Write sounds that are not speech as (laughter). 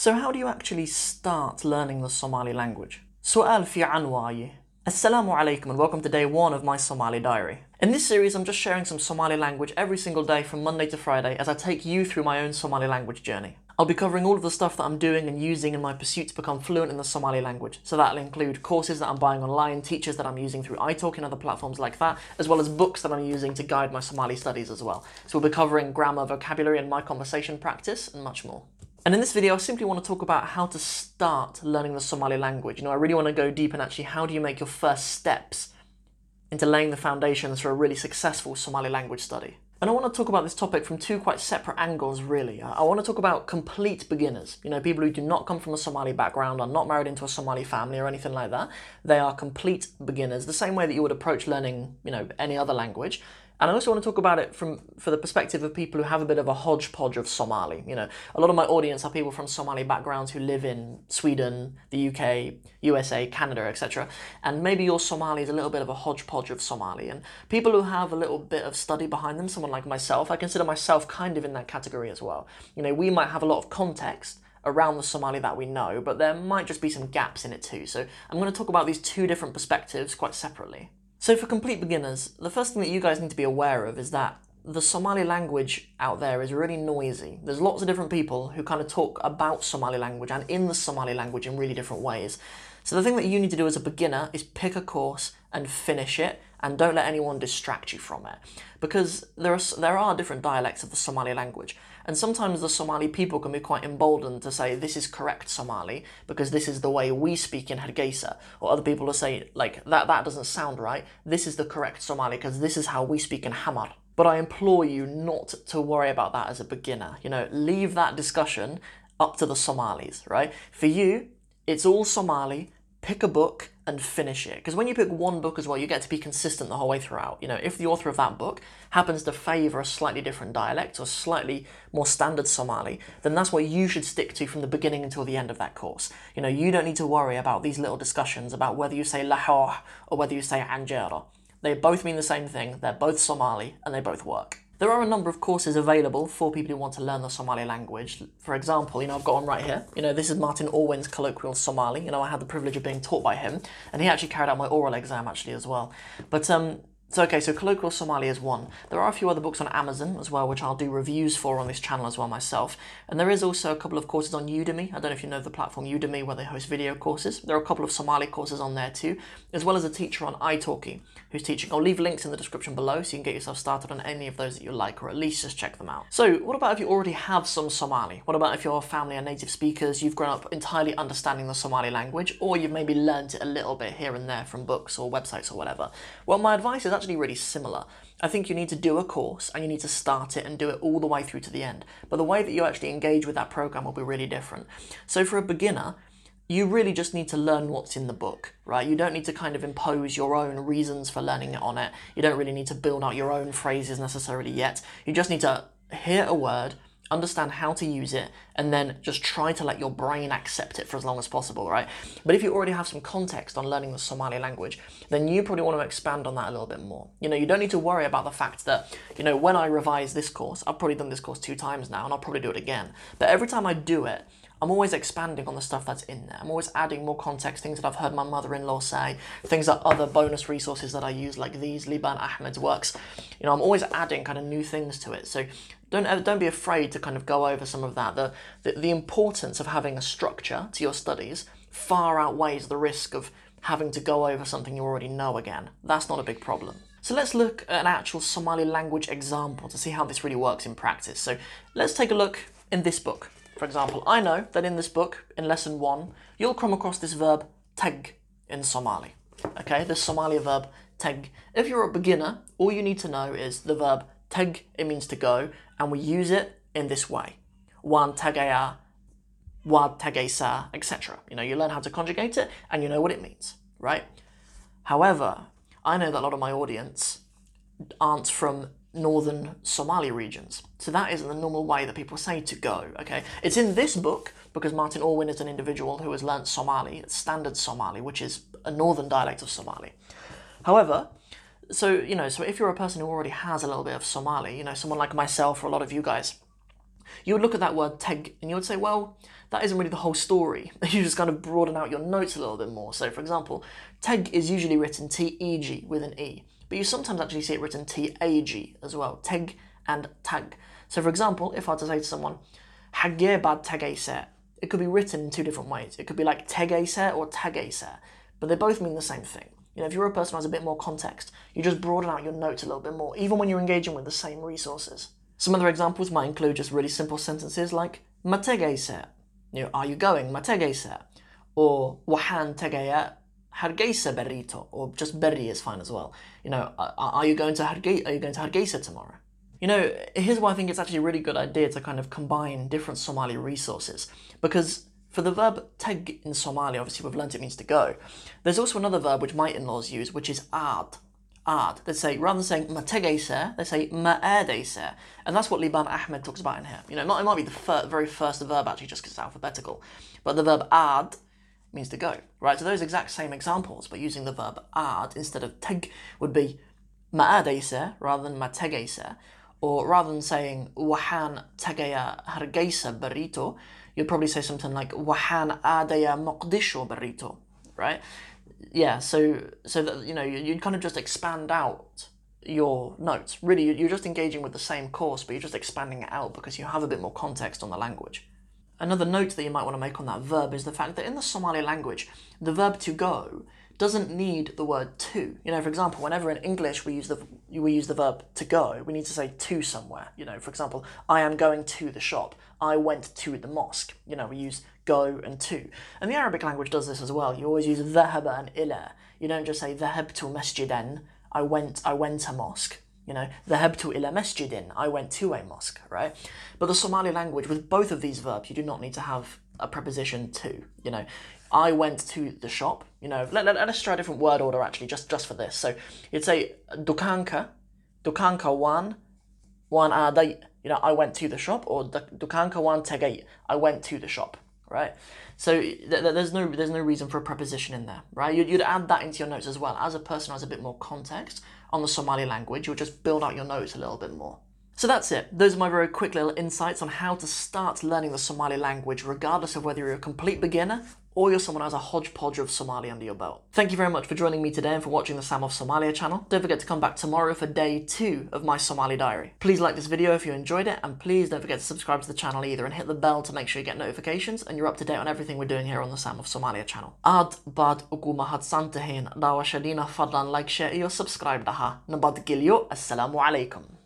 So how do you actually start learning the Somali language? Su'al fi anwai. Assalamu alaikum and welcome to day one of my Somali diary. In this series, I'm just sharing some Somali language every single day from Monday to Friday as I take you through my own Somali language journey. I'll be covering all of the stuff that I'm doing and using in my pursuit to become fluent in the Somali language. So that'll include courses that I'm buying online, teachers that I'm using through italki and other platforms like that, as well as books that I'm using to guide my Somali studies as well. So we'll be covering grammar, vocabulary, and my conversation practice, and much more. And in this video, I simply want to talk about how to start learning the Somali language. You know, I really want to go deep and actually how do you make your first steps into laying the foundations for a really successful Somali language study. And I want to talk about this topic from two quite separate angles, really. I want to talk about complete beginners, you know, people who do not come from a Somali background, are not married into a Somali family or anything like that. They are complete beginners, the same way that you would approach learning, you know, any other language. And I also want to talk about it from for the perspective of people who have a bit of a hodgepodge of Somali. You know, a lot of my audience are people from Somali backgrounds who live in Sweden, the UK, USA, Canada, etc. And maybe your Somali is a little bit of a hodgepodge of Somali. And people who have a little bit of study behind them, someone like myself, I consider myself kind of in that category as well. You know, we might have a lot of context around the Somali that we know, but there might just be some gaps in it too. So I'm going to talk about these two different perspectives quite separately. So for complete beginners, the first thing that you guys need to be aware of is that the Somali language out there is really noisy. There's lots of different people who kind of talk about Somali language and in the Somali language in really different ways. So the thing that you need to do as a beginner is pick a course and finish it and don't let anyone distract you from it because there are there are different dialects of the Somali language and sometimes the Somali people can be quite emboldened to say this is correct Somali because this is the way we speak in Hargeisa. Or other people will say like that that doesn't sound right. This is the correct Somali because this is how we speak in Hamar. But I implore you not to worry about that as a beginner. You know, leave that discussion up to the Somalis, right? For you, it's all Somali. Pick a book and finish it. Because when you pick one book as well, you get to be consistent the whole way throughout. You know, if the author of that book happens to favour a slightly different dialect or slightly more standard Somali, then that's what you should stick to from the beginning until the end of that course. You know, you don't need to worry about these little discussions about whether you say Lahore or whether you say Anjera. They both mean the same thing, they're both Somali, and they both work. There are a number of courses available for people who want to learn the Somali language. For example, you know, I've got one right here. You know, this is Martin Orwin's colloquial Somali. You know, I had the privilege of being taught by him, and he actually carried out my oral exam actually as well. But um, so okay, so colloquial Somali is one. There are a few other books on Amazon as well, which I'll do reviews for on this channel as well myself. And there is also a couple of courses on Udemy. I don't know if you know the platform Udemy, where they host video courses. There are a couple of Somali courses on there too, as well as a teacher on italki who's teaching. I'll leave links in the description below so you can get yourself started on any of those that you like, or at least just check them out. So, what about if you already have some Somali? What about if your family are native speakers, you've grown up entirely understanding the Somali language, or you've maybe learned it a little bit here and there from books or websites or whatever? Well, my advice is actually really similar. I think you need to do a course and you need to start it and do it all the way through to the end. But the way that you actually engage with that program will be really different. So for a beginner, you really just need to learn what's in the book, right? You don't need to kind of impose your own reasons for learning it on it. You don't really need to build out your own phrases necessarily yet. You just need to hear a word, understand how to use it, and then just try to let your brain accept it for as long as possible, right? But if you already have some context on learning the Somali language, then you probably want to expand on that a little bit more. You know, you don't need to worry about the fact that, you know, when I revise this course, I've probably done this course two times now, and I'll probably do it again. But every time I do it, I'm always expanding on the stuff that's in there. I'm always adding more context, things that I've heard my mother-in-law say, things that other bonus resources that I use, like these, Liban Ahmed's works. You know, I'm always adding kind of new things to it. So don't don't be afraid to kind of go over some of that. The, the the importance of having a structure to your studies far outweighs the risk of having to go over something you already know again. That's not a big problem. So let's look at an actual Somali language example to see how this really works in practice. So let's take a look in this book. For example, I know that in this book, in lesson one, you'll come across this verb tag in Somali. Okay, this Somali verb tag. If you're a beginner, all you need to know is the verb tag, it means to go, and we use it in this way. Wan tagaya, wad tagaisa, etc. You know, you learn how to conjugate it and you know what it means, right? However, I know that a lot of my audience aren't from northern Somali regions. So that isn't the normal way that people say to go, okay? It's in this book because Martin Orwin is an individual who has learnt Somali, standard Somali, which is a northern dialect of Somali. However, so, you know, so if you're a person who already has a little bit of Somali, you know, someone like myself or a lot of you guys, you would look at that word teg and you would say, well, that isn't really the whole story. (laughs) You just kind of broaden out your notes a little bit more. So, for example, teg is usually written T E G with an E, but you sometimes actually see it written T A G as well. Teg and tag. So, for example, if I were to say to someone, Hagge bad it could be written in two different ways. It could be like tegese or tagese, but they both mean the same thing. You know, if you're a person who has a bit more context, you just broaden out your notes a little bit more, even when you're engaging with the same resources. Some other examples might include just really simple sentences like mategese, you know, are you going? Mategese. Or wahan tegeya hargeisa berrito, or just berri is fine as well. You know, are, you going to Harge- are you going to Hargeisa tomorrow? You know, here's why I think it's actually a really good idea to kind of combine different Somali resources. Because for the verb teg in Somali, obviously we've learnt it means to go. There's also another verb which my in-laws use, which is ad. Ad. They say, rather than saying mategese, they say ma'adese. And that's what Liban Ahmed talks about in here. You know, it might, be the fir- very first verb actually just because it's alphabetical. But the verb ad means to go, right? So those exact same examples, but using the verb ad instead of teg would be ma'adese rather than mategese or rather than saying wahan tagaya hargeisa berrito, you'd probably say something like wahan adaya moqdisho berrito, right? Yeah, so so that you know you'd kind of just expand out your notes. Really, you're just engaging with the same course, but you're just expanding it out because you have a bit more context on the language. Another note that you might want to make on that verb is the fact that in the Somali language, the verb to go doesn't need the word to. You know, for example, whenever in English we use the we use the verb to go, we need to say to somewhere. You know, for example, I am going to the shop. I went to the mosque. You know, we use go and to. And the Arabic language does this as well. You always use dhahaba and ila. You don't just say dhahabtu masjidan. I went I went to mosque. You know, dhahabtu ila masjidin. I went to a mosque, right? But the Somali language with both of these verbs, you do not need to have a preposition to. You know, I went to the shop. You know, let, let, us try a different word order actually, just just for this. So you'd say dukanka, dukanka one, one uh, aday. You know, I went to the shop, or dukanka one tegay. I went to the shop, right? So th- th- there's no there's no reason for a preposition in there, right? You'd, you'd add that into your notes as well. As a person who has a bit more context on the Somali language, you'll just build out your notes a little bit more. So that's it. Those are my very quick little insights on how to start learning the Somali language, regardless of whether you're a complete beginner or you're someone who has a hodgepodge of Somali under your belt. Thank you very much for joining me today and for watching the Sam of Somalia channel. Don't forget to come back tomorrow for day two of my Somali diary. Please like this video if you enjoyed it, and please don't forget to subscribe to the channel either and hit the bell to make sure you get notifications and you're up to date on everything we're doing here on the Sam of Somalia channel. Ad bad ukuma had dawa shadina fadlan like share subscribe daha. Nabad gilyo. Assalamu alaikum.